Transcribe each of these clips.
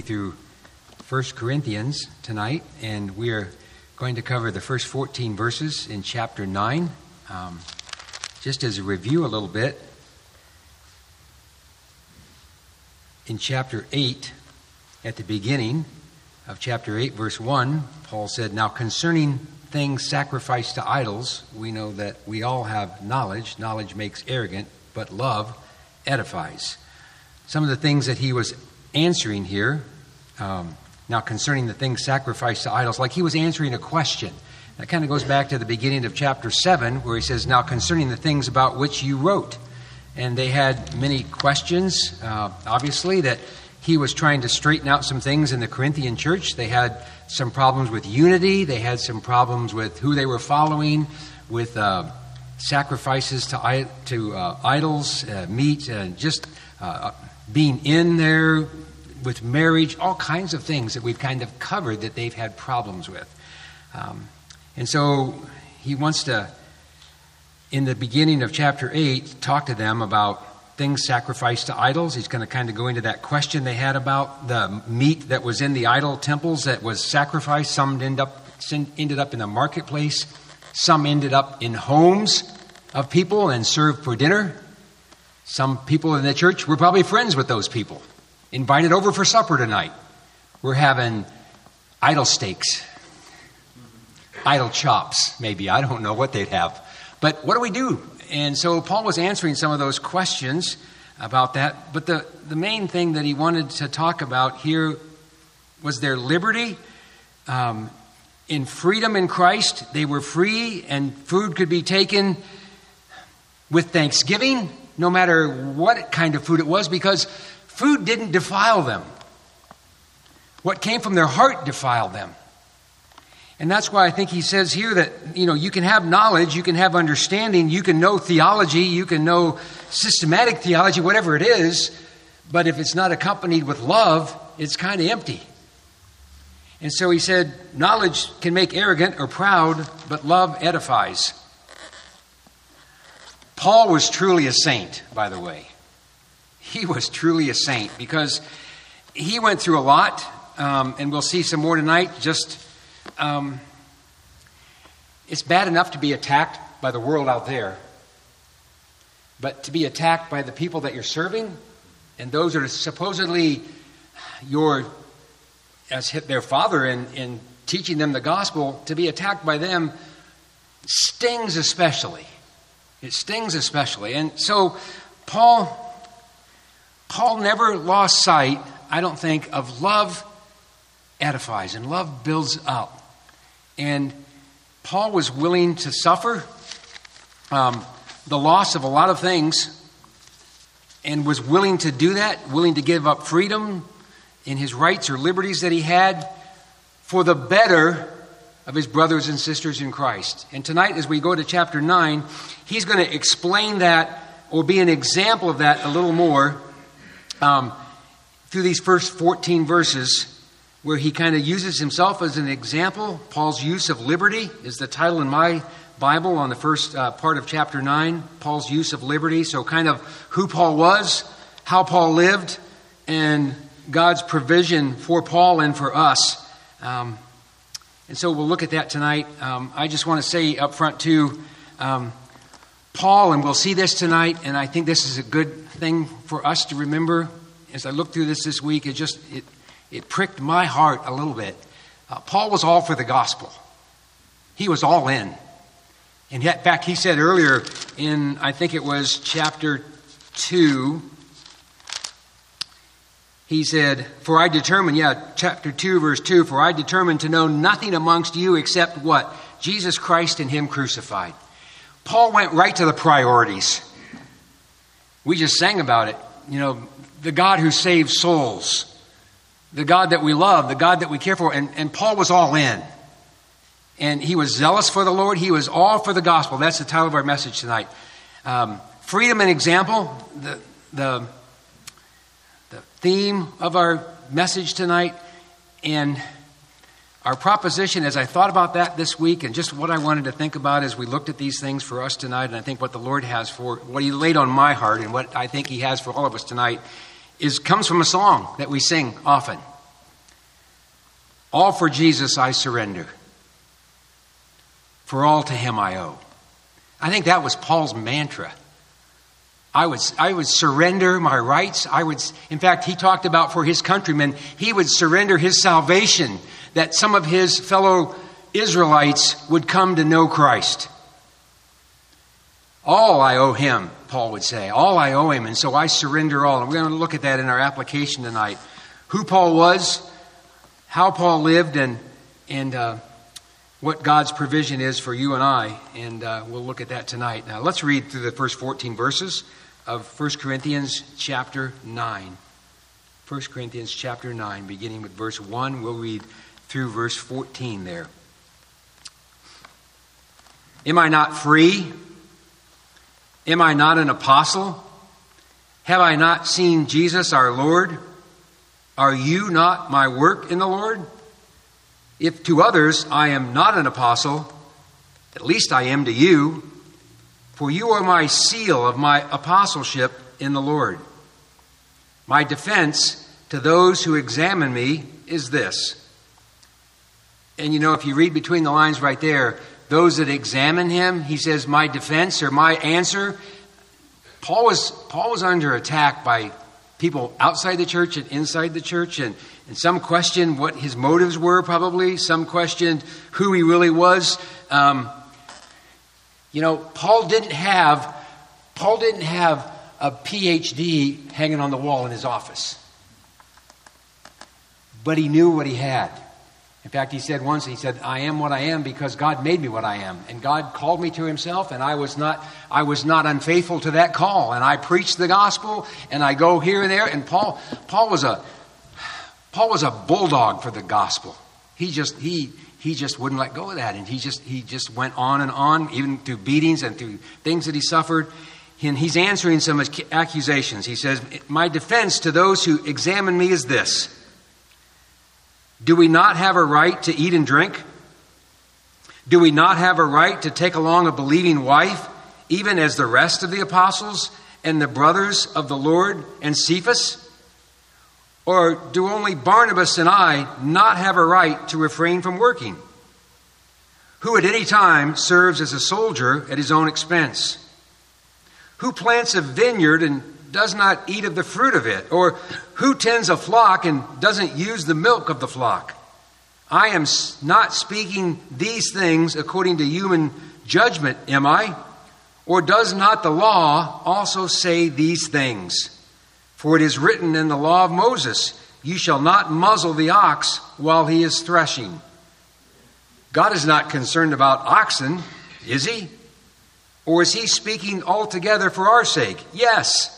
you through 1 Corinthians tonight, and we are going to cover the first 14 verses in chapter 9. Um, just as a review, a little bit. In chapter 8, at the beginning of chapter 8, verse 1, Paul said, Now concerning things sacrificed to idols, we know that we all have knowledge. Knowledge makes arrogant, but love edifies. Some of the things that he was answering here, um, now concerning the things sacrificed to idols, like he was answering a question. That kind of goes back to the beginning of chapter 7, where he says, Now concerning the things about which you wrote. And they had many questions, uh, obviously, that he was trying to straighten out some things in the Corinthian church. They had some problems with unity, they had some problems with who they were following, with uh, sacrifices to, to uh, idols, uh, meat, and just uh, being in there with marriage, all kinds of things that we've kind of covered that they've had problems with. Um, and so he wants to, in the beginning of chapter 8, talk to them about things sacrificed to idols. He's going to kind of go into that question they had about the meat that was in the idol temples that was sacrificed. Some ended up, ended up in the marketplace, some ended up in homes of people and served for dinner. Some people in the church were probably friends with those people, invited over for supper tonight. We're having idol steaks, idol chops, maybe. I don't know what they'd have. But what do we do and so Paul was answering some of those questions about that. But the, the main thing that he wanted to talk about here was their liberty. Um, in freedom in Christ, they were free, and food could be taken with thanksgiving, no matter what kind of food it was, because food didn't defile them. What came from their heart defiled them. And that's why I think he says here that, you know, you can have knowledge, you can have understanding, you can know theology, you can know systematic theology, whatever it is, but if it's not accompanied with love, it's kind of empty. And so he said, knowledge can make arrogant or proud, but love edifies. Paul was truly a saint, by the way. He was truly a saint because he went through a lot, um, and we'll see some more tonight, just um, it's bad enough to be attacked by the world out there, but to be attacked by the people that you're serving and those that are supposedly your as hit their father in, in teaching them the gospel, to be attacked by them stings especially. It stings especially. And so Paul Paul never lost sight, I don't think, of love edifies and love builds up. And Paul was willing to suffer um, the loss of a lot of things and was willing to do that, willing to give up freedom in his rights or liberties that he had for the better of his brothers and sisters in Christ. And tonight, as we go to chapter 9, he's going to explain that or be an example of that a little more um, through these first 14 verses where he kind of uses himself as an example. Paul's use of liberty is the title in my Bible on the first uh, part of chapter 9. Paul's use of liberty. So, kind of who Paul was, how Paul lived, and God's provision for Paul and for us. Um, and so we'll look at that tonight. Um, I just want to say up front, too, um, Paul, and we'll see this tonight, and I think this is a good thing for us to remember as I look through this this week. It just, it, it pricked my heart a little bit. Uh, Paul was all for the gospel, he was all in. And yet, back, he said earlier in, I think it was chapter 2, he said, For I determined, yeah, chapter 2, verse 2, for I determined to know nothing amongst you except what? Jesus Christ and Him crucified. Paul went right to the priorities. We just sang about it. You know, the God who saves souls the God that we love, the God that we care for. And, and Paul was all in. And he was zealous for the Lord. He was all for the gospel. That's the title of our message tonight. Um, freedom and example, the, the, the theme of our message tonight. And our proposition, as I thought about that this week and just what I wanted to think about as we looked at these things for us tonight, and I think what the Lord has for, what He laid on my heart and what I think He has for all of us tonight, is comes from a song that we sing often. All for Jesus I surrender. For all to him I owe. I think that was Paul's mantra. I would, I would surrender my rights. I would, in fact, he talked about for his countrymen, he would surrender his salvation, that some of his fellow Israelites would come to know Christ. All I owe him, Paul would say. All I owe him, and so I surrender all. And we're going to look at that in our application tonight. Who Paul was, how Paul lived, and, and uh, what God's provision is for you and I. And uh, we'll look at that tonight. Now, let's read through the first 14 verses of 1 Corinthians chapter 9. 1 Corinthians chapter 9, beginning with verse 1. We'll read through verse 14 there. Am I not free? Am I not an apostle? Have I not seen Jesus our Lord? Are you not my work in the Lord? If to others I am not an apostle, at least I am to you, for you are my seal of my apostleship in the Lord. My defense to those who examine me is this. And you know, if you read between the lines right there, those that examine him, he says, my defense or my answer. Paul was, Paul was under attack by people outside the church and inside the church, and, and some questioned what his motives were, probably. Some questioned who he really was. Um, you know, Paul didn't have Paul didn't have a PhD hanging on the wall in his office, but he knew what he had. In fact, he said once, he said, I am what I am because God made me what I am. And God called me to himself, and I was not, I was not unfaithful to that call. And I preached the gospel, and I go here and there. And Paul, Paul was a, Paul was a bulldog for the gospel. He just, he, he just wouldn't let go of that. And he just, he just went on and on, even through beatings and through things that he suffered. And he's answering some accusations. He says, My defense to those who examine me is this do we not have a right to eat and drink? Do we not have a right to take along a believing wife, even as the rest of the apostles and the brothers of the Lord and Cephas? Or do only Barnabas and I not have a right to refrain from working? Who at any time serves as a soldier at his own expense? Who plants a vineyard and does not eat of the fruit of it? Or who tends a flock and doesn't use the milk of the flock? I am not speaking these things according to human judgment, am I? Or does not the law also say these things? For it is written in the law of Moses, You shall not muzzle the ox while he is threshing. God is not concerned about oxen, is he? Or is he speaking altogether for our sake? Yes.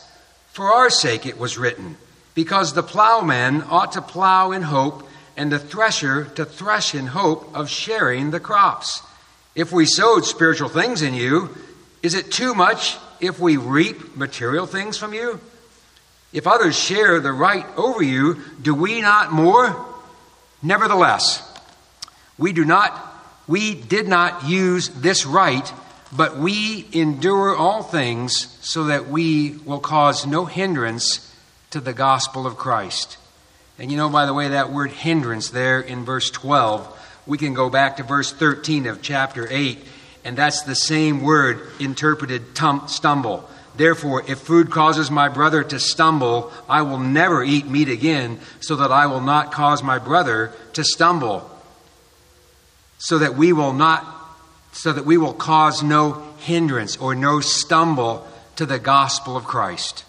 For our sake it was written, because the plowman ought to plow in hope, and the thresher to thresh in hope of sharing the crops. If we sowed spiritual things in you, is it too much if we reap material things from you? If others share the right over you, do we not more? Nevertheless, we do not we did not use this right but we endure all things so that we will cause no hindrance to the gospel of Christ. And you know, by the way, that word hindrance there in verse 12, we can go back to verse 13 of chapter 8, and that's the same word interpreted tum- stumble. Therefore, if food causes my brother to stumble, I will never eat meat again, so that I will not cause my brother to stumble. So that we will not so that we will cause no hindrance or no stumble to the gospel of Christ.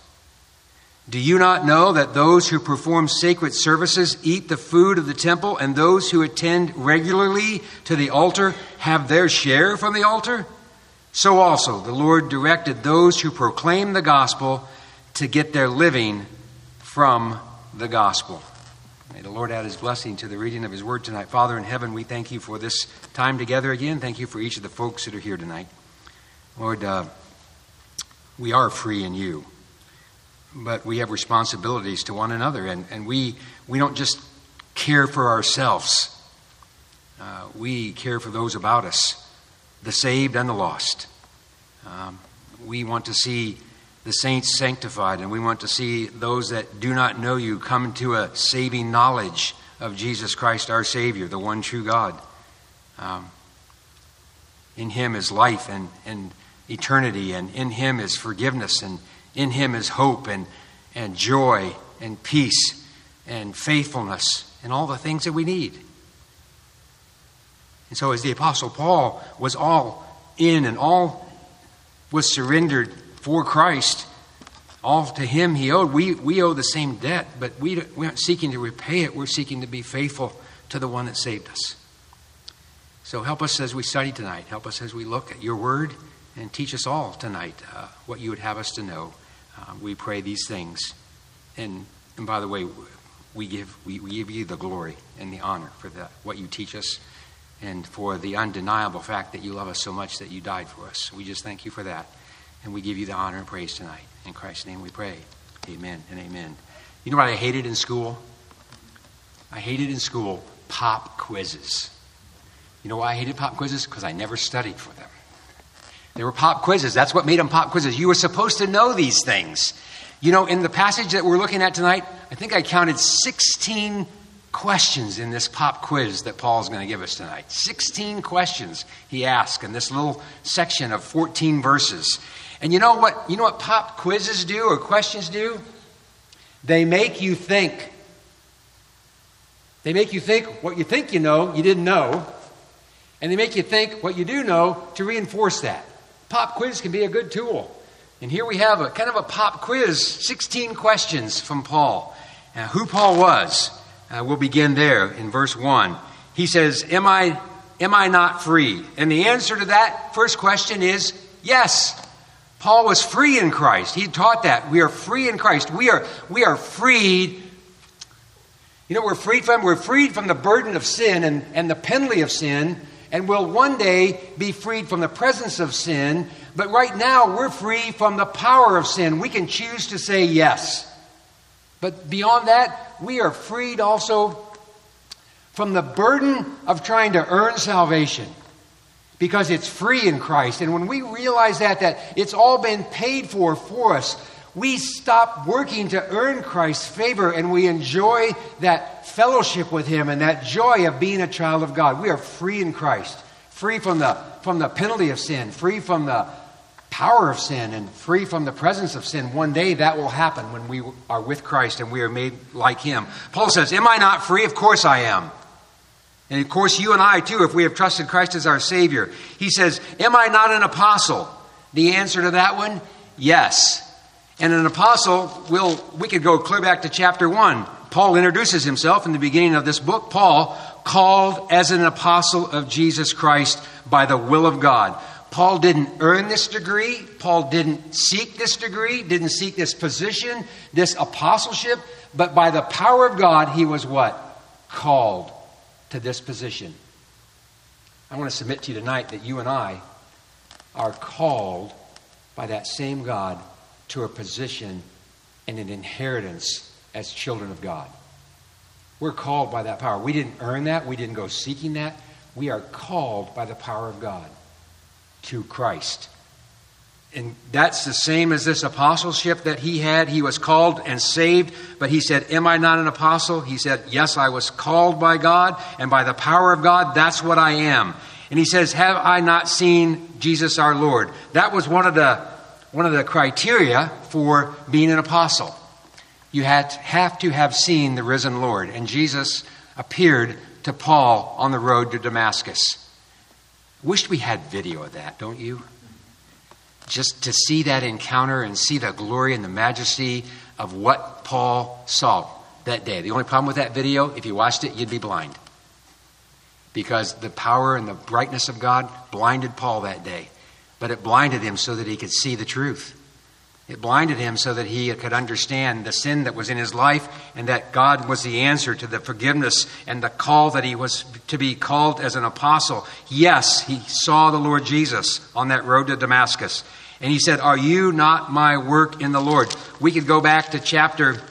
Do you not know that those who perform sacred services eat the food of the temple, and those who attend regularly to the altar have their share from the altar? So also the Lord directed those who proclaim the gospel to get their living from the gospel. May the Lord add his blessing to the reading of his word tonight. Father in heaven, we thank you for this time together again. Thank you for each of the folks that are here tonight. Lord, uh, we are free in you, but we have responsibilities to one another, and, and we, we don't just care for ourselves, uh, we care for those about us, the saved and the lost. Um, we want to see the saints sanctified, and we want to see those that do not know you come to a saving knowledge of Jesus Christ, our Savior, the one true God. Um, in Him is life and, and eternity, and in Him is forgiveness, and in Him is hope and, and joy and peace and faithfulness and all the things that we need. And so, as the Apostle Paul was all in and all was surrendered for Christ, all to Him he owed, we, we owe the same debt, but we, we aren't seeking to repay it. We're seeking to be faithful to the one that saved us. So, help us as we study tonight. Help us as we look at your word and teach us all tonight uh, what you would have us to know. Uh, we pray these things. And, and by the way, we give, we, we give you the glory and the honor for the, what you teach us and for the undeniable fact that you love us so much that you died for us. We just thank you for that. And we give you the honor and praise tonight. In Christ's name we pray. Amen and amen. You know what I hated in school? I hated in school pop quizzes. You know why I hated pop quizzes? Because I never studied for them. They were pop quizzes. That's what made them pop quizzes. You were supposed to know these things. You know, in the passage that we're looking at tonight, I think I counted 16 questions in this pop quiz that Paul's going to give us tonight. 16 questions he asked in this little section of 14 verses. And you know what? You know what pop quizzes do or questions do? They make you think. They make you think what you think you know, you didn't know. And they make you think what you do know to reinforce that. Pop quiz can be a good tool. And here we have a kind of a pop quiz 16 questions from Paul. Uh, who Paul was. Uh, we'll begin there in verse 1. He says, am I, am I not free? And the answer to that first question is yes. Paul was free in Christ. He taught that. We are free in Christ. We are, we are freed. You know, we're freed from, we're freed from the burden of sin and, and the penalty of sin and will one day be freed from the presence of sin. But right now, we're free from the power of sin. We can choose to say yes. But beyond that, we are freed also from the burden of trying to earn salvation because it's free in Christ. And when we realize that, that it's all been paid for for us, we stop working to earn Christ's favor and we enjoy that fellowship with Him and that joy of being a child of God. We are free in Christ, free from the, from the penalty of sin, free from the power of sin, and free from the presence of sin. One day that will happen when we are with Christ and we are made like Him. Paul says, Am I not free? Of course I am. And of course, you and I too, if we have trusted Christ as our Savior. He says, Am I not an apostle? The answer to that one, yes. And an apostle, will we could go clear back to chapter 1. Paul introduces himself in the beginning of this book. Paul, called as an apostle of Jesus Christ by the will of God. Paul didn't earn this degree. Paul didn't seek this degree, didn't seek this position, this apostleship, but by the power of God, he was what? Called to this position. I want to submit to you tonight that you and I are called by that same God to a position and an inheritance as children of God. We're called by that power. We didn't earn that, we didn't go seeking that. We are called by the power of God to Christ. And that's the same as this apostleship that he had. He was called and saved, but he said, Am I not an apostle? He said, Yes, I was called by God, and by the power of God, that's what I am. And he says, Have I not seen Jesus our Lord? That was one of the one of the criteria for being an apostle. You had have to have seen the risen Lord. And Jesus appeared to Paul on the road to Damascus. Wished we had video of that, don't you? Just to see that encounter and see the glory and the majesty of what Paul saw that day. The only problem with that video, if you watched it, you'd be blind. Because the power and the brightness of God blinded Paul that day but it blinded him so that he could see the truth. It blinded him so that he could understand the sin that was in his life and that God was the answer to the forgiveness and the call that he was to be called as an apostle. Yes, he saw the Lord Jesus on that road to Damascus. And he said, Are you not my work in the Lord? We could go back to chapter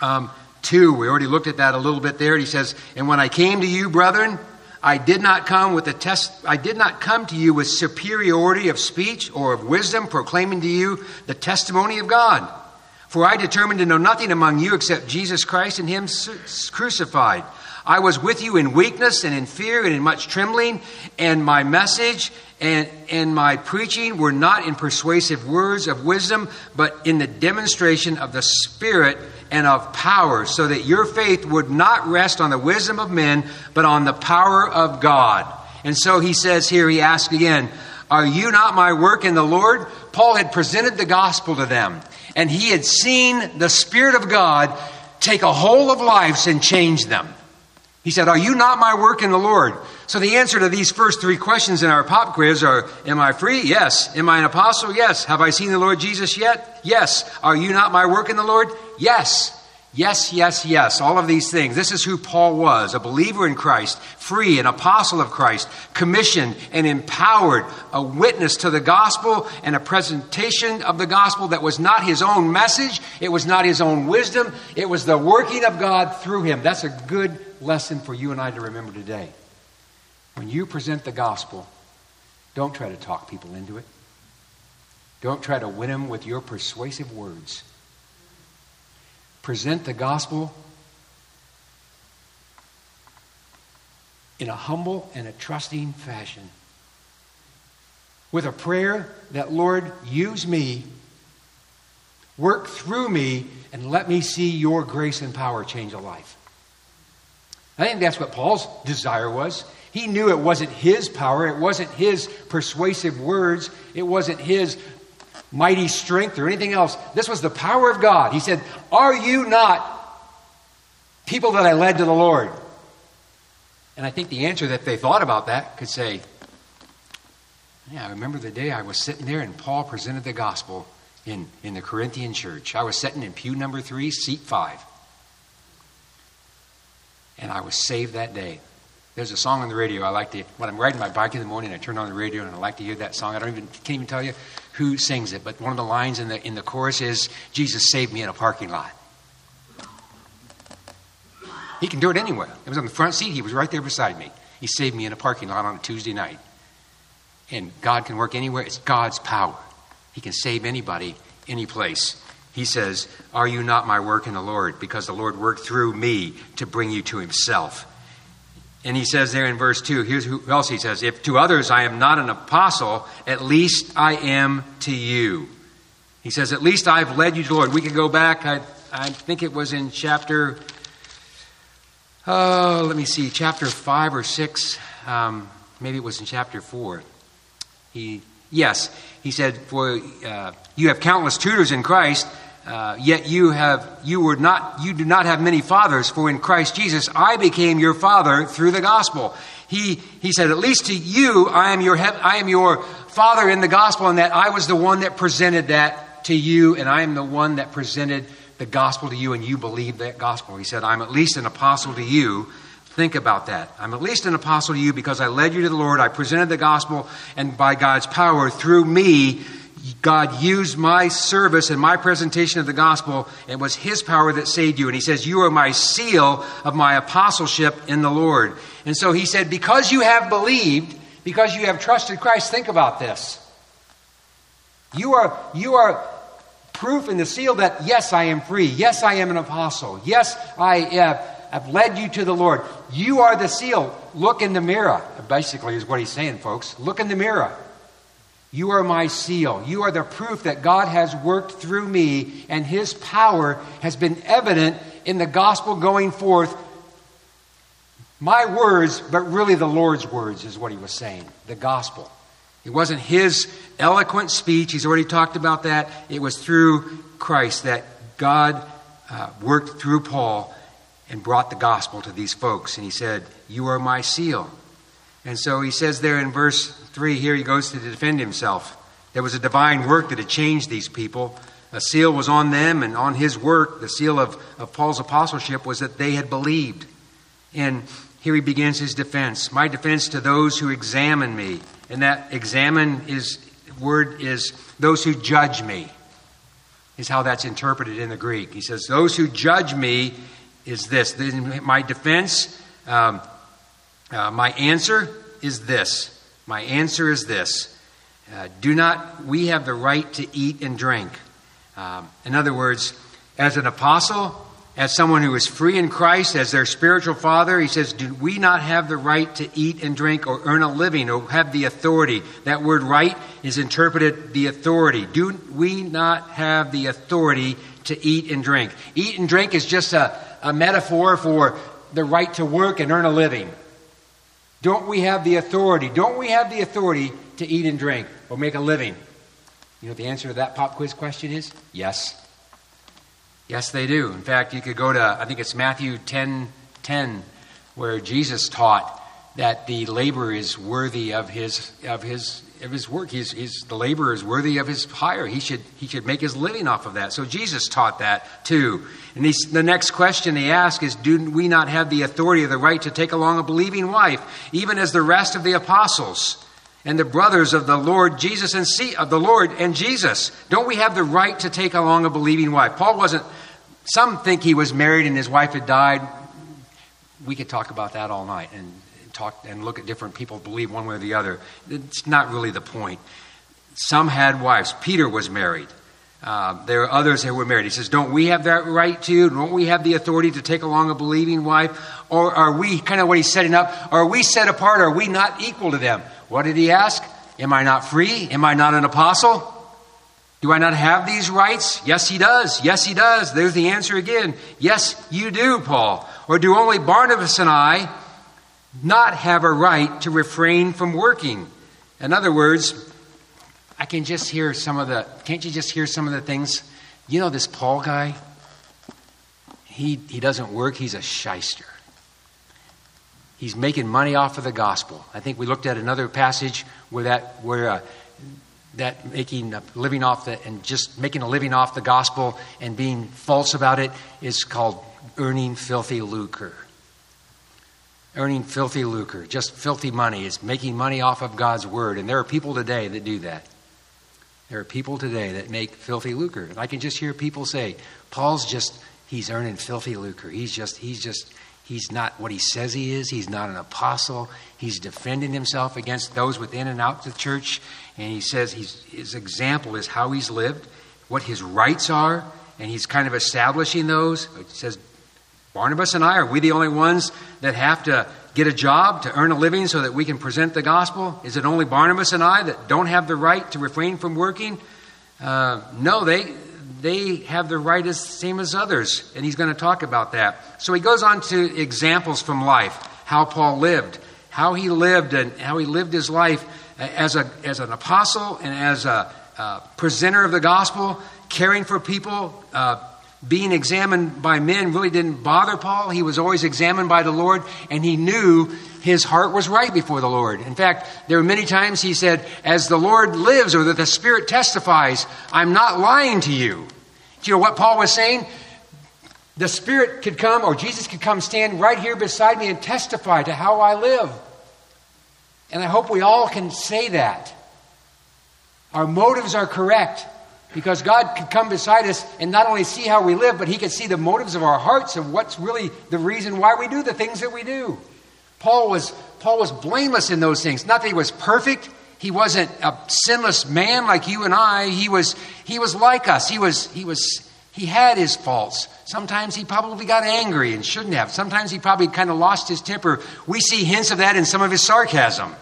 um, 2. We already looked at that a little bit there. And he says, And when I came to you, brethren, I did not come with a test I did not come to you with superiority of speech or of wisdom proclaiming to you the testimony of God. For I determined to know nothing among you except Jesus Christ and him crucified. I was with you in weakness and in fear and in much trembling, and my message and, and my preaching were not in persuasive words of wisdom, but in the demonstration of the Spirit and of power, so that your faith would not rest on the wisdom of men, but on the power of God. And so he says here, he asks again, Are you not my work in the Lord? Paul had presented the gospel to them, and he had seen the Spirit of God take a whole of lives and change them. He said, Are you not my work in the Lord? So the answer to these first three questions in our pop quiz are Am I free? Yes. Am I an apostle? Yes. Have I seen the Lord Jesus yet? Yes. Are you not my work in the Lord? Yes. Yes, yes, yes. All of these things. This is who Paul was a believer in Christ, free, an apostle of Christ, commissioned and empowered, a witness to the gospel and a presentation of the gospel that was not his own message, it was not his own wisdom, it was the working of God through him. That's a good lesson for you and I to remember today. When you present the gospel, don't try to talk people into it. Don't try to win them with your persuasive words. Present the gospel in a humble and a trusting fashion. With a prayer that, Lord, use me, work through me, and let me see your grace and power change a life. I think that's what Paul's desire was. He knew it wasn't his power, it wasn't his persuasive words, it wasn't his mighty strength or anything else. This was the power of God. He said, Are you not people that I led to the Lord? And I think the answer that they thought about that could say, Yeah, I remember the day I was sitting there and Paul presented the gospel in, in the Corinthian church. I was sitting in pew number three, seat five and I was saved that day. There's a song on the radio I like to, when I'm riding my bike in the morning, I turn on the radio and I like to hear that song. I don't even, can't even tell you who sings it, but one of the lines in the, in the chorus is, Jesus saved me in a parking lot. He can do it anywhere. It was on the front seat. He was right there beside me. He saved me in a parking lot on a Tuesday night. And God can work anywhere. It's God's power. He can save anybody, any place he says, Are you not my work in the Lord? Because the Lord worked through me to bring you to himself. And he says there in verse 2, here's who else he says, If to others I am not an apostle, at least I am to you. He says, At least I've led you to the Lord. We could go back, I, I think it was in chapter, oh, let me see, chapter 5 or 6. Um, maybe it was in chapter 4. He Yes, he said, for uh, you have countless tutors in Christ, uh, yet you have you were not you do not have many fathers. For in Christ Jesus, I became your father through the gospel. He he said, at least to you, I am your I am your father in the gospel, and that I was the one that presented that to you, and I am the one that presented the gospel to you, and you believe that gospel. He said, I'm at least an apostle to you Think about that. I'm at least an apostle to you because I led you to the Lord. I presented the gospel, and by God's power, through me, God used my service and my presentation of the gospel. It was His power that saved you. And He says, You are my seal of my apostleship in the Lord. And so He said, Because you have believed, because you have trusted Christ, think about this. You are, you are proof in the seal that, yes, I am free. Yes, I am an apostle. Yes, I uh, have led you to the Lord. You are the seal. Look in the mirror. Basically, is what he's saying, folks. Look in the mirror. You are my seal. You are the proof that God has worked through me, and his power has been evident in the gospel going forth. My words, but really the Lord's words, is what he was saying. The gospel. It wasn't his eloquent speech. He's already talked about that. It was through Christ that God uh, worked through Paul and brought the gospel to these folks. And he said, You are my seal. And so he says there in verse 3, here he goes to defend himself. There was a divine work that had changed these people. A seal was on them and on his work. The seal of, of Paul's apostleship was that they had believed. And here he begins his defense. My defense to those who examine me. And that examine is word is those who judge me, is how that's interpreted in the Greek. He says, Those who judge me is this. My defense, um, Uh, my answer is this. My answer is this. Uh, do not we have the right to eat and drink? Um, in other words, as an apostle, as someone who is free in Christ, as their spiritual father, he says, Do we not have the right to eat and drink or earn a living or have the authority? That word right is interpreted the authority. Do we not have the authority to eat and drink? Eat and drink is just a, a metaphor for the right to work and earn a living. Don't we have the authority? Don't we have the authority to eat and drink or make a living? You know what the answer to that pop quiz question is? Yes. Yes, they do. In fact, you could go to, I think it's Matthew 10 10, where Jesus taught that the laborer is worthy of his, of his, of his work. He's, he's, the laborer is worthy of his hire. He should, he should make his living off of that. So Jesus taught that too. And the next question they ask is Do we not have the authority or the right to take along a believing wife, even as the rest of the apostles? and the brothers of the Lord Jesus and see of the Lord and Jesus. Don't we have the right to take along a believing wife? Paul wasn't some think he was married and his wife had died. We could talk about that all night and talk and look at different people believe one way or the other. It's not really the point. Some had wives. Peter was married. Uh, there are others that were married. He says, Don't we have that right to? Don't we have the authority to take along a believing wife? Or are we, kind of what he's setting up, are we set apart? Are we not equal to them? What did he ask? Am I not free? Am I not an apostle? Do I not have these rights? Yes, he does. Yes, he does. There's the answer again. Yes, you do, Paul. Or do only Barnabas and I not have a right to refrain from working? In other words, I can just hear some of the, can't you just hear some of the things? You know, this Paul guy, he, he doesn't work, he's a shyster. He's making money off of the gospel. I think we looked at another passage where that, where, uh, that making a living off the and just making a living off the gospel and being false about it is called earning filthy lucre. Earning filthy lucre, just filthy money, is making money off of God's word. And there are people today that do that. There are people today that make filthy lucre. And I can just hear people say, Paul's just, he's earning filthy lucre. He's just, he's just, He's not what he says he is. He's not an apostle. He's defending himself against those within and out of the church. And he says his example is how he's lived, what his rights are, and he's kind of establishing those. He says, Barnabas and I, are we the only ones that have to get a job to earn a living so that we can present the gospel? Is it only Barnabas and I that don't have the right to refrain from working? Uh, no, they, they have the right as same as others, and he's going to talk about that. So he goes on to examples from life, how Paul lived, how he lived, and how he lived his life as a as an apostle and as a uh, presenter of the gospel, caring for people. Uh, being examined by men really didn't bother Paul. He was always examined by the Lord, and he knew his heart was right before the Lord. In fact, there were many times he said, As the Lord lives, or that the Spirit testifies, I'm not lying to you. Do you know what Paul was saying? The Spirit could come, or Jesus could come stand right here beside me and testify to how I live. And I hope we all can say that. Our motives are correct. Because God could come beside us and not only see how we live, but He could see the motives of our hearts and what's really the reason why we do the things that we do. Paul was, Paul was blameless in those things. Not that he was perfect, he wasn't a sinless man like you and I. He was, he was like us. He was, he was, he had his faults. Sometimes he probably got angry and shouldn't have. Sometimes he probably kind of lost his temper. We see hints of that in some of his sarcasm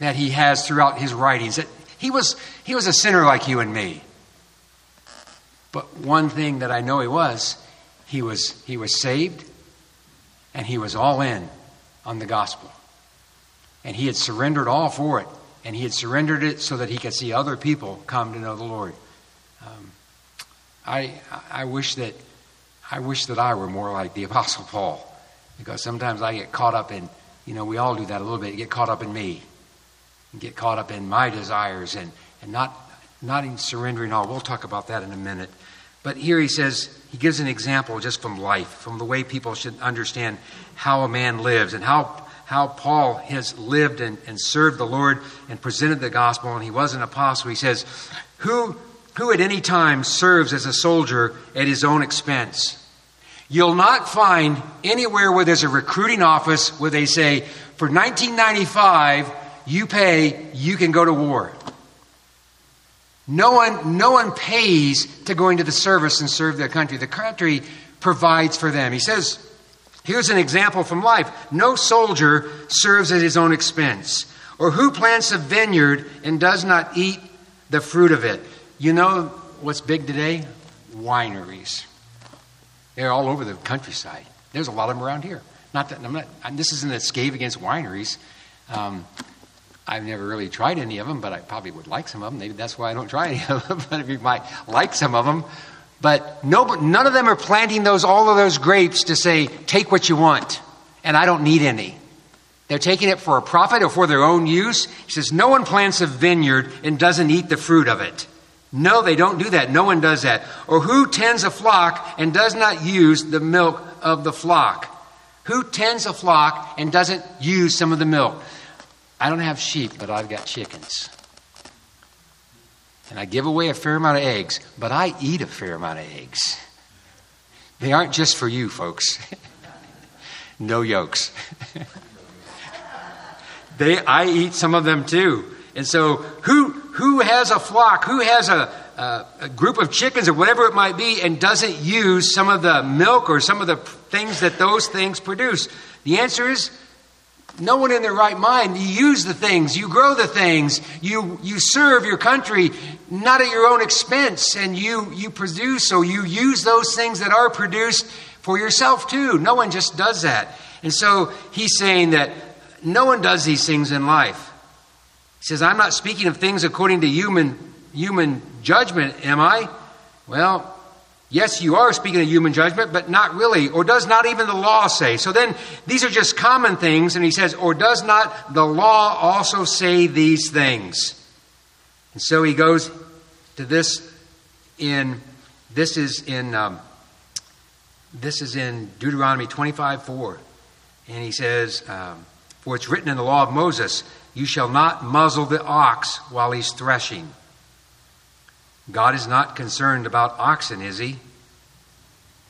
that he has throughout his writings. That he was, he was a sinner like you and me. But one thing that I know he was, he was, he was saved and he was all in on the gospel. And he had surrendered all for it. And he had surrendered it so that he could see other people come to know the Lord. Um, I, I wish that I wish that I were more like the Apostle Paul, because sometimes I get caught up in, you know, we all do that a little bit. Get caught up in me, get caught up in my desires, and and not not in surrendering all. We'll talk about that in a minute. But here he says, he gives an example just from life, from the way people should understand how a man lives and how how Paul has lived and, and served the Lord and presented the gospel, and he was an apostle. He says, Who, who at any time serves as a soldier at his own expense? You'll not find anywhere where there's a recruiting office where they say, for 1995, you pay, you can go to war. No one, no one pays to go into the service and serve their country. The country provides for them. He says, here's an example from life. No soldier serves at his own expense. Or who plants a vineyard and does not eat the fruit of it? You know what's big today? Wineries. They're all over the countryside. There's a lot of them around here. Not that I'm not. This isn't a scave against wineries. Um, I've never really tried any of them, but I probably would like some of them. Maybe that's why I don't try any of them. but if you might like some of them, but no, none of them are planting those all of those grapes to say, "Take what you want," and I don't need any. They're taking it for a profit or for their own use. He says, "No one plants a vineyard and doesn't eat the fruit of it." No, they don't do that. No one does that. Or who tends a flock and does not use the milk of the flock? Who tends a flock and doesn't use some of the milk? I don't have sheep, but I've got chickens. And I give away a fair amount of eggs, but I eat a fair amount of eggs. They aren't just for you, folks. no yolks. they, I eat some of them too. And so, who, who has a flock, who has a, a, a, group of chickens or whatever it might be, and doesn't use some of the milk or some of the things that those things produce? The answer is no one in their right mind. You use the things, you grow the things, you, you serve your country not at your own expense, and you, you produce or you use those things that are produced for yourself too. No one just does that. And so he's saying that no one does these things in life. He says, I'm not speaking of things according to human, human judgment, am I? Well, Yes, you are speaking of human judgment, but not really. Or does not even the law say? So then, these are just common things, and he says, Or does not the law also say these things? And so he goes to this in, this is in, um, this is in Deuteronomy 25 4. And he says, um, For it's written in the law of Moses, You shall not muzzle the ox while he's threshing. God is not concerned about oxen, is he?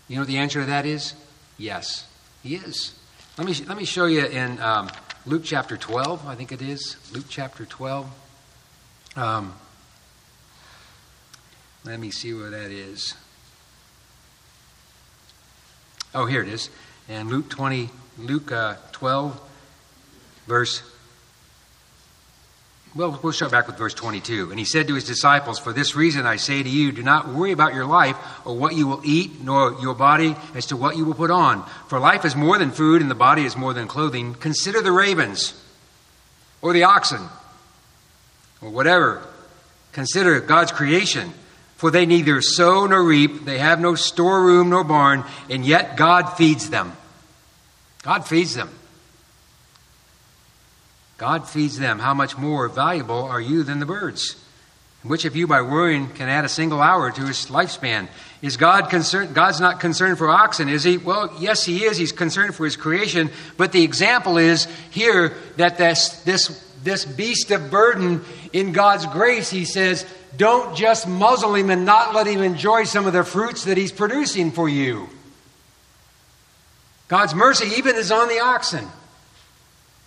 You know what the answer to that is? Yes, he is. Let me, let me show you in um, Luke chapter 12, I think it is. Luke chapter 12. Um, let me see where that is. Oh, here it is. And Luke 20, Luke uh, 12, verse well, we'll start back with verse 22. And he said to his disciples, For this reason I say to you, do not worry about your life or what you will eat, nor your body as to what you will put on. For life is more than food, and the body is more than clothing. Consider the ravens, or the oxen, or whatever. Consider God's creation. For they neither sow nor reap, they have no storeroom nor barn, and yet God feeds them. God feeds them. God feeds them. How much more valuable are you than the birds? Which of you, by worrying, can add a single hour to his lifespan? Is God concerned? God's not concerned for oxen, is he? Well, yes, he is. He's concerned for his creation. But the example is here that this, this, this beast of burden in God's grace, he says, don't just muzzle him and not let him enjoy some of the fruits that he's producing for you. God's mercy even is on the oxen.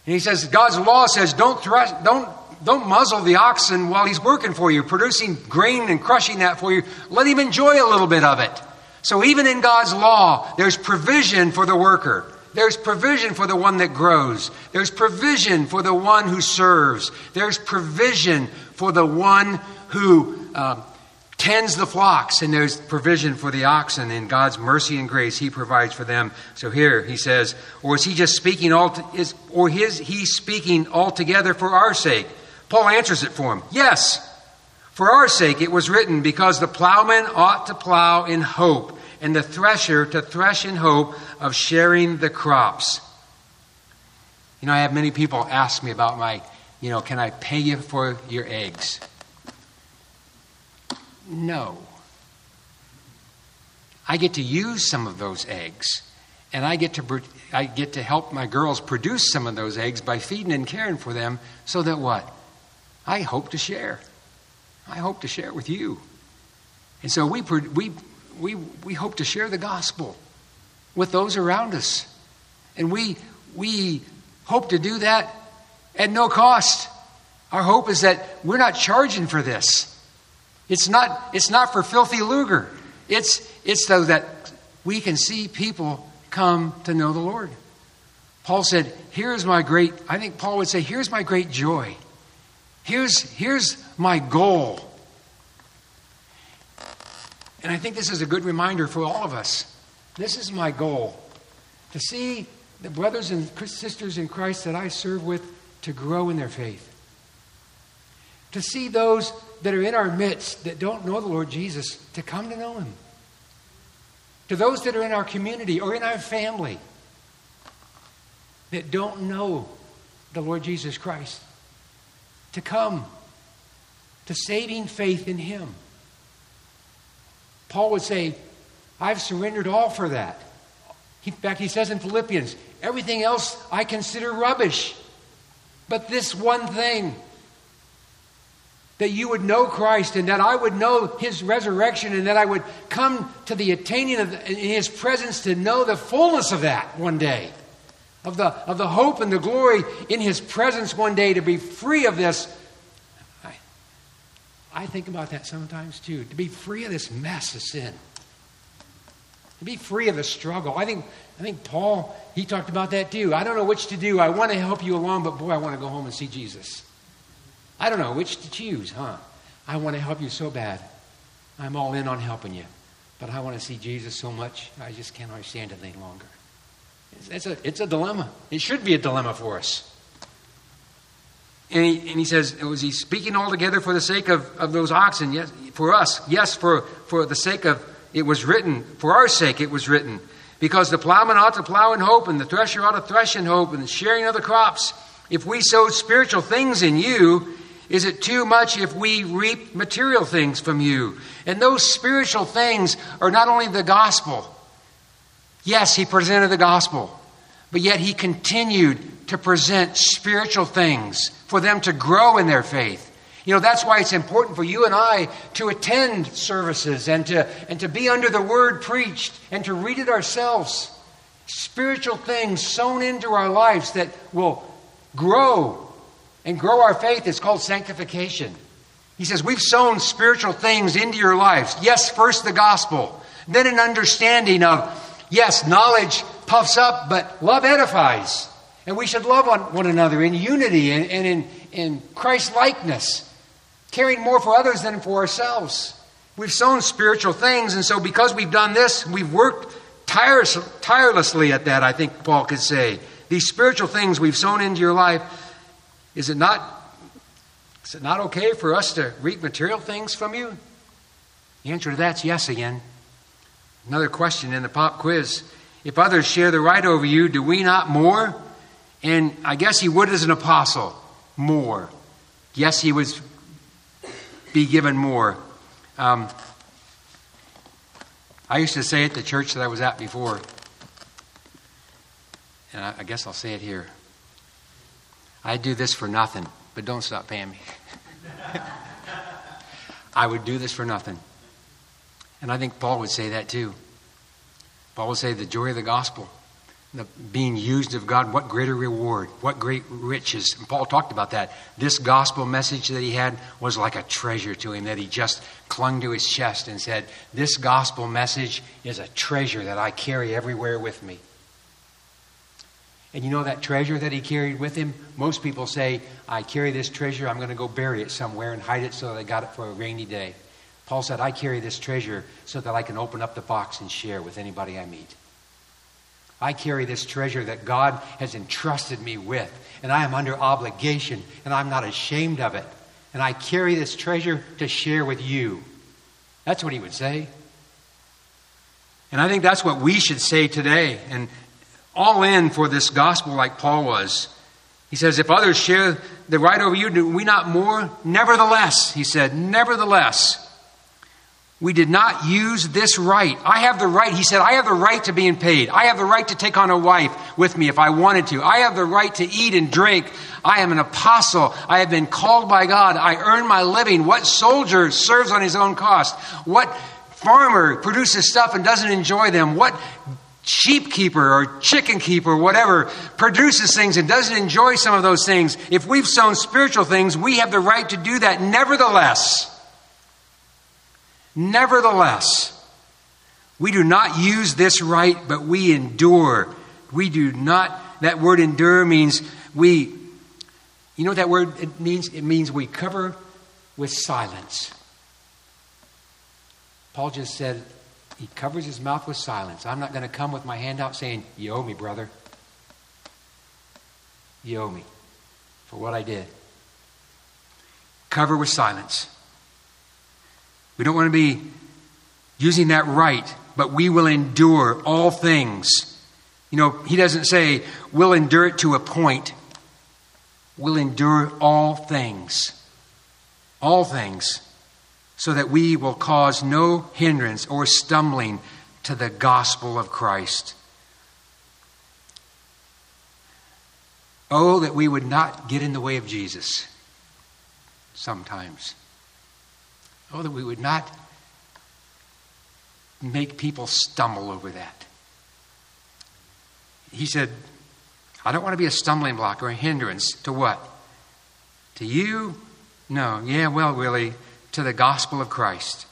And he says, God's law says, don't, don't, don't muzzle the oxen while he's working for you, producing grain and crushing that for you. Let him enjoy a little bit of it. So even in God's law, there's provision for the worker. There's provision for the one that grows. There's provision for the one who serves. There's provision for the one who uh, tends the flocks, and there's provision for the oxen. In God's mercy and grace, He provides for them. So here He says, or is He just speaking all? To, is or His He speaking altogether for our sake? Paul answers it for him. Yes, for our sake it was written, because the plowman ought to plow in hope, and the thresher to thresh in hope of sharing the crops. You know, I have many people ask me about my, you know, can I pay you for your eggs? No. I get to use some of those eggs, and I get to I get to help my girls produce some of those eggs by feeding and caring for them, so that what? I hope to share. I hope to share with you. And so we we we we hope to share the gospel. with those around us. And we, we hope to do that at no cost. Our hope is that we're not charging for this. It's not, it's not for filthy lucre. It's, it's so that we can see people come to know the Lord. Paul said, Here's my great, I think Paul would say, Here's my great joy. Here's, here's my goal. And I think this is a good reminder for all of us. This is my goal to see the brothers and sisters in Christ that I serve with to grow in their faith. To see those that are in our midst that don't know the Lord Jesus to come to know Him. To those that are in our community or in our family that don't know the Lord Jesus Christ to come to saving faith in Him. Paul would say, I've surrendered all for that. in fact, he says in Philippians, everything else I consider rubbish. But this one thing, that you would know Christ and that I would know his resurrection and that I would come to the attaining of in his presence to know the fullness of that one day. Of the, of the hope and the glory in his presence one day to be free of this. I, I think about that sometimes too. To be free of this mess of sin. To be free of the struggle. I think, I think Paul, he talked about that too. I don't know which to do. I want to help you along, but boy, I want to go home and see Jesus. I don't know which to choose, huh? I want to help you so bad. I'm all in on helping you. But I want to see Jesus so much, I just can't understand it any longer. It's, a, it's a dilemma. It should be a dilemma for us. And he, and he says, was he speaking altogether for the sake of, of those oxen? Yes, for us. Yes, for, for the sake of, it was written. For our sake it was written. Because the plowman ought to plow in hope, and the thresher ought to thresh in hope, and the sharing of the crops. If we sowed spiritual things in you, is it too much if we reap material things from you? And those spiritual things are not only the gospel. Yes, he presented the gospel, but yet he continued to present spiritual things for them to grow in their faith. You know, that's why it's important for you and I to attend services and to, and to be under the word preached and to read it ourselves. Spiritual things sown into our lives that will grow and grow our faith is called sanctification. He says, We've sown spiritual things into your lives. Yes, first the gospel, then an understanding of, yes, knowledge puffs up, but love edifies. And we should love one, one another in unity and, and in, in Christ likeness, caring more for others than for ourselves. We've sown spiritual things, and so because we've done this, we've worked tireless, tirelessly at that, I think Paul could say. These spiritual things we've sown into your life is it not is it not okay for us to reap material things from you? The answer to that's yes again. Another question in the pop quiz. If others share the right over you, do we not more? And I guess he would as an apostle. More. Yes, he would be given more. Um, I used to say at the church that I was at before, and I, I guess I'll say it here. I do this for nothing, but don't stop paying me. I would do this for nothing. And I think Paul would say that too. Paul would say the joy of the gospel, the being used of God, what greater reward, what great riches. And Paul talked about that. This gospel message that he had was like a treasure to him that he just clung to his chest and said, This gospel message is a treasure that I carry everywhere with me. And you know that treasure that he carried with him? Most people say, I carry this treasure, I'm going to go bury it somewhere and hide it so that I got it for a rainy day. Paul said, I carry this treasure so that I can open up the box and share with anybody I meet. I carry this treasure that God has entrusted me with, and I am under obligation, and I'm not ashamed of it. And I carry this treasure to share with you. That's what he would say. And I think that's what we should say today. And all in for this gospel like Paul was. He says, If others share the right over you, do we not more? Nevertheless, he said, Nevertheless, we did not use this right. I have the right, he said, I have the right to being paid. I have the right to take on a wife with me if I wanted to. I have the right to eat and drink. I am an apostle. I have been called by God. I earn my living. What soldier serves on his own cost? What farmer produces stuff and doesn't enjoy them? What sheep keeper or chicken keeper whatever produces things and doesn't enjoy some of those things, if we've sown spiritual things, we have the right to do that. Nevertheless, nevertheless, we do not use this right, but we endure. We do not, that word endure means we, you know what that word it means? It means we cover with silence. Paul just said, he covers his mouth with silence. I'm not going to come with my hand out saying, You owe me, brother. You owe me for what I did. Cover with silence. We don't want to be using that right, but we will endure all things. You know, he doesn't say, We'll endure it to a point. We'll endure all things. All things so that we will cause no hindrance or stumbling to the gospel of Christ. Oh, that we would not get in the way of Jesus sometimes. Oh, that we would not make people stumble over that. He said, I don't want to be a stumbling block or a hindrance to what? To you? No. Yeah, well, Willie, to the gospel of Christ.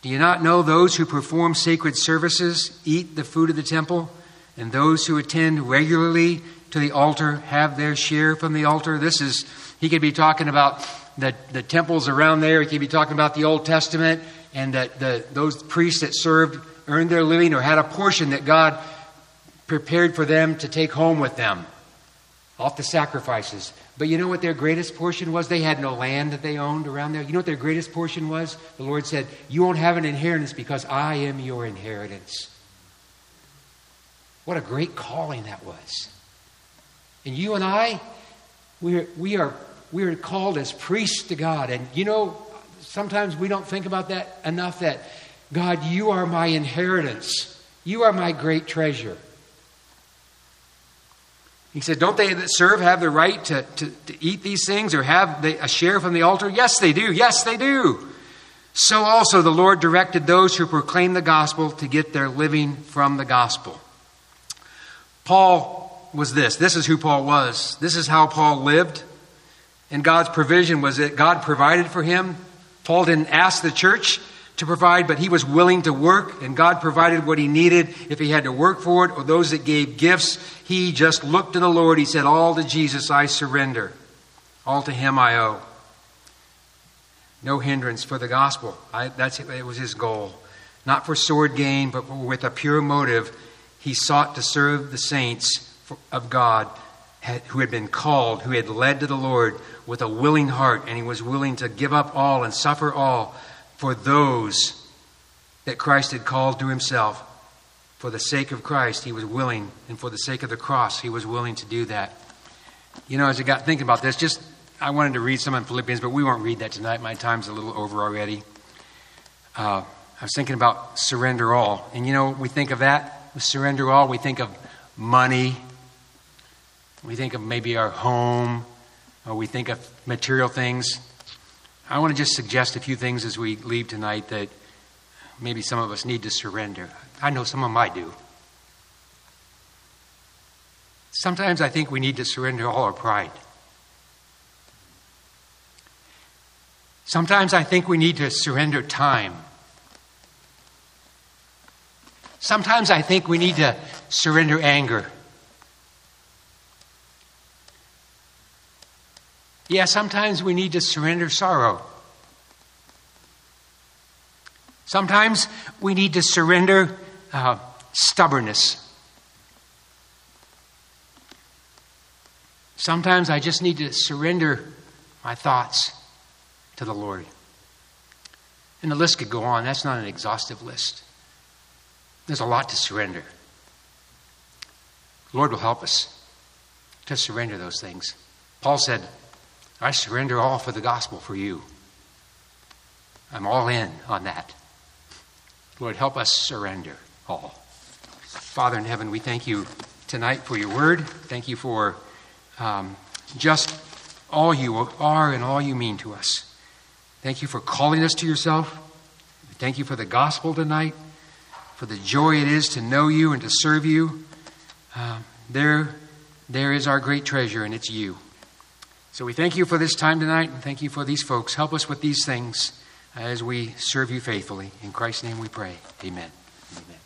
Do you not know those who perform sacred services eat the food of the temple, and those who attend regularly to the altar have their share from the altar? This is, he could be talking about the, the temples around there, he could be talking about the Old Testament, and that the, those priests that served earned their living or had a portion that God prepared for them to take home with them off the sacrifices. But you know what their greatest portion was? They had no land that they owned around there. You know what their greatest portion was? The Lord said, You won't have an inheritance because I am your inheritance. What a great calling that was. And you and I, we are, we are, we are called as priests to God. And you know, sometimes we don't think about that enough that, God, you are my inheritance. You are my great treasure. He said, Don't they that serve have the right to, to, to eat these things or have a share from the altar? Yes, they do. Yes, they do. So also the Lord directed those who proclaim the gospel to get their living from the gospel. Paul was this. This is who Paul was. This is how Paul lived. And God's provision was that God provided for him. Paul didn't ask the church to provide, but he was willing to work, and God provided what he needed if he had to work for it, or those that gave gifts. He just looked to the Lord. He said, All to Jesus I surrender, all to him I owe. No hindrance for the gospel. I, that's it was his goal. Not for sword gain, but with a pure motive. He sought to serve the saints of God who had been called, who had led to the Lord with a willing heart, and he was willing to give up all and suffer all for those that Christ had called to himself. For the sake of Christ, he was willing, and for the sake of the cross, he was willing to do that. You know, as I got thinking about this, just I wanted to read some in Philippians, but we won't read that tonight. My time's a little over already. Uh, I was thinking about surrender all. And you know, we think of that, surrender all, we think of money, we think of maybe our home, or we think of material things. I want to just suggest a few things as we leave tonight that maybe some of us need to surrender. I know some of them I do. Sometimes I think we need to surrender all our pride. Sometimes I think we need to surrender time. Sometimes I think we need to surrender anger. Yeah, sometimes we need to surrender sorrow. Sometimes we need to surrender uh, stubbornness. Sometimes I just need to surrender my thoughts to the Lord. And the list could go on. That's not an exhaustive list. There's a lot to surrender. The Lord will help us to surrender those things. Paul said, I surrender all for the gospel for you. I'm all in on that. Lord, help us surrender all. Father in heaven, we thank you tonight for your word. Thank you for um, just all you are and all you mean to us. Thank you for calling us to yourself. Thank you for the gospel tonight. for the joy it is to know you and to serve you. Uh, there, there is our great treasure, and it's you. So we thank you for this time tonight, and thank you for these folks. Help us with these things as we serve you faithfully. In Christ's name we pray. Amen. Amen.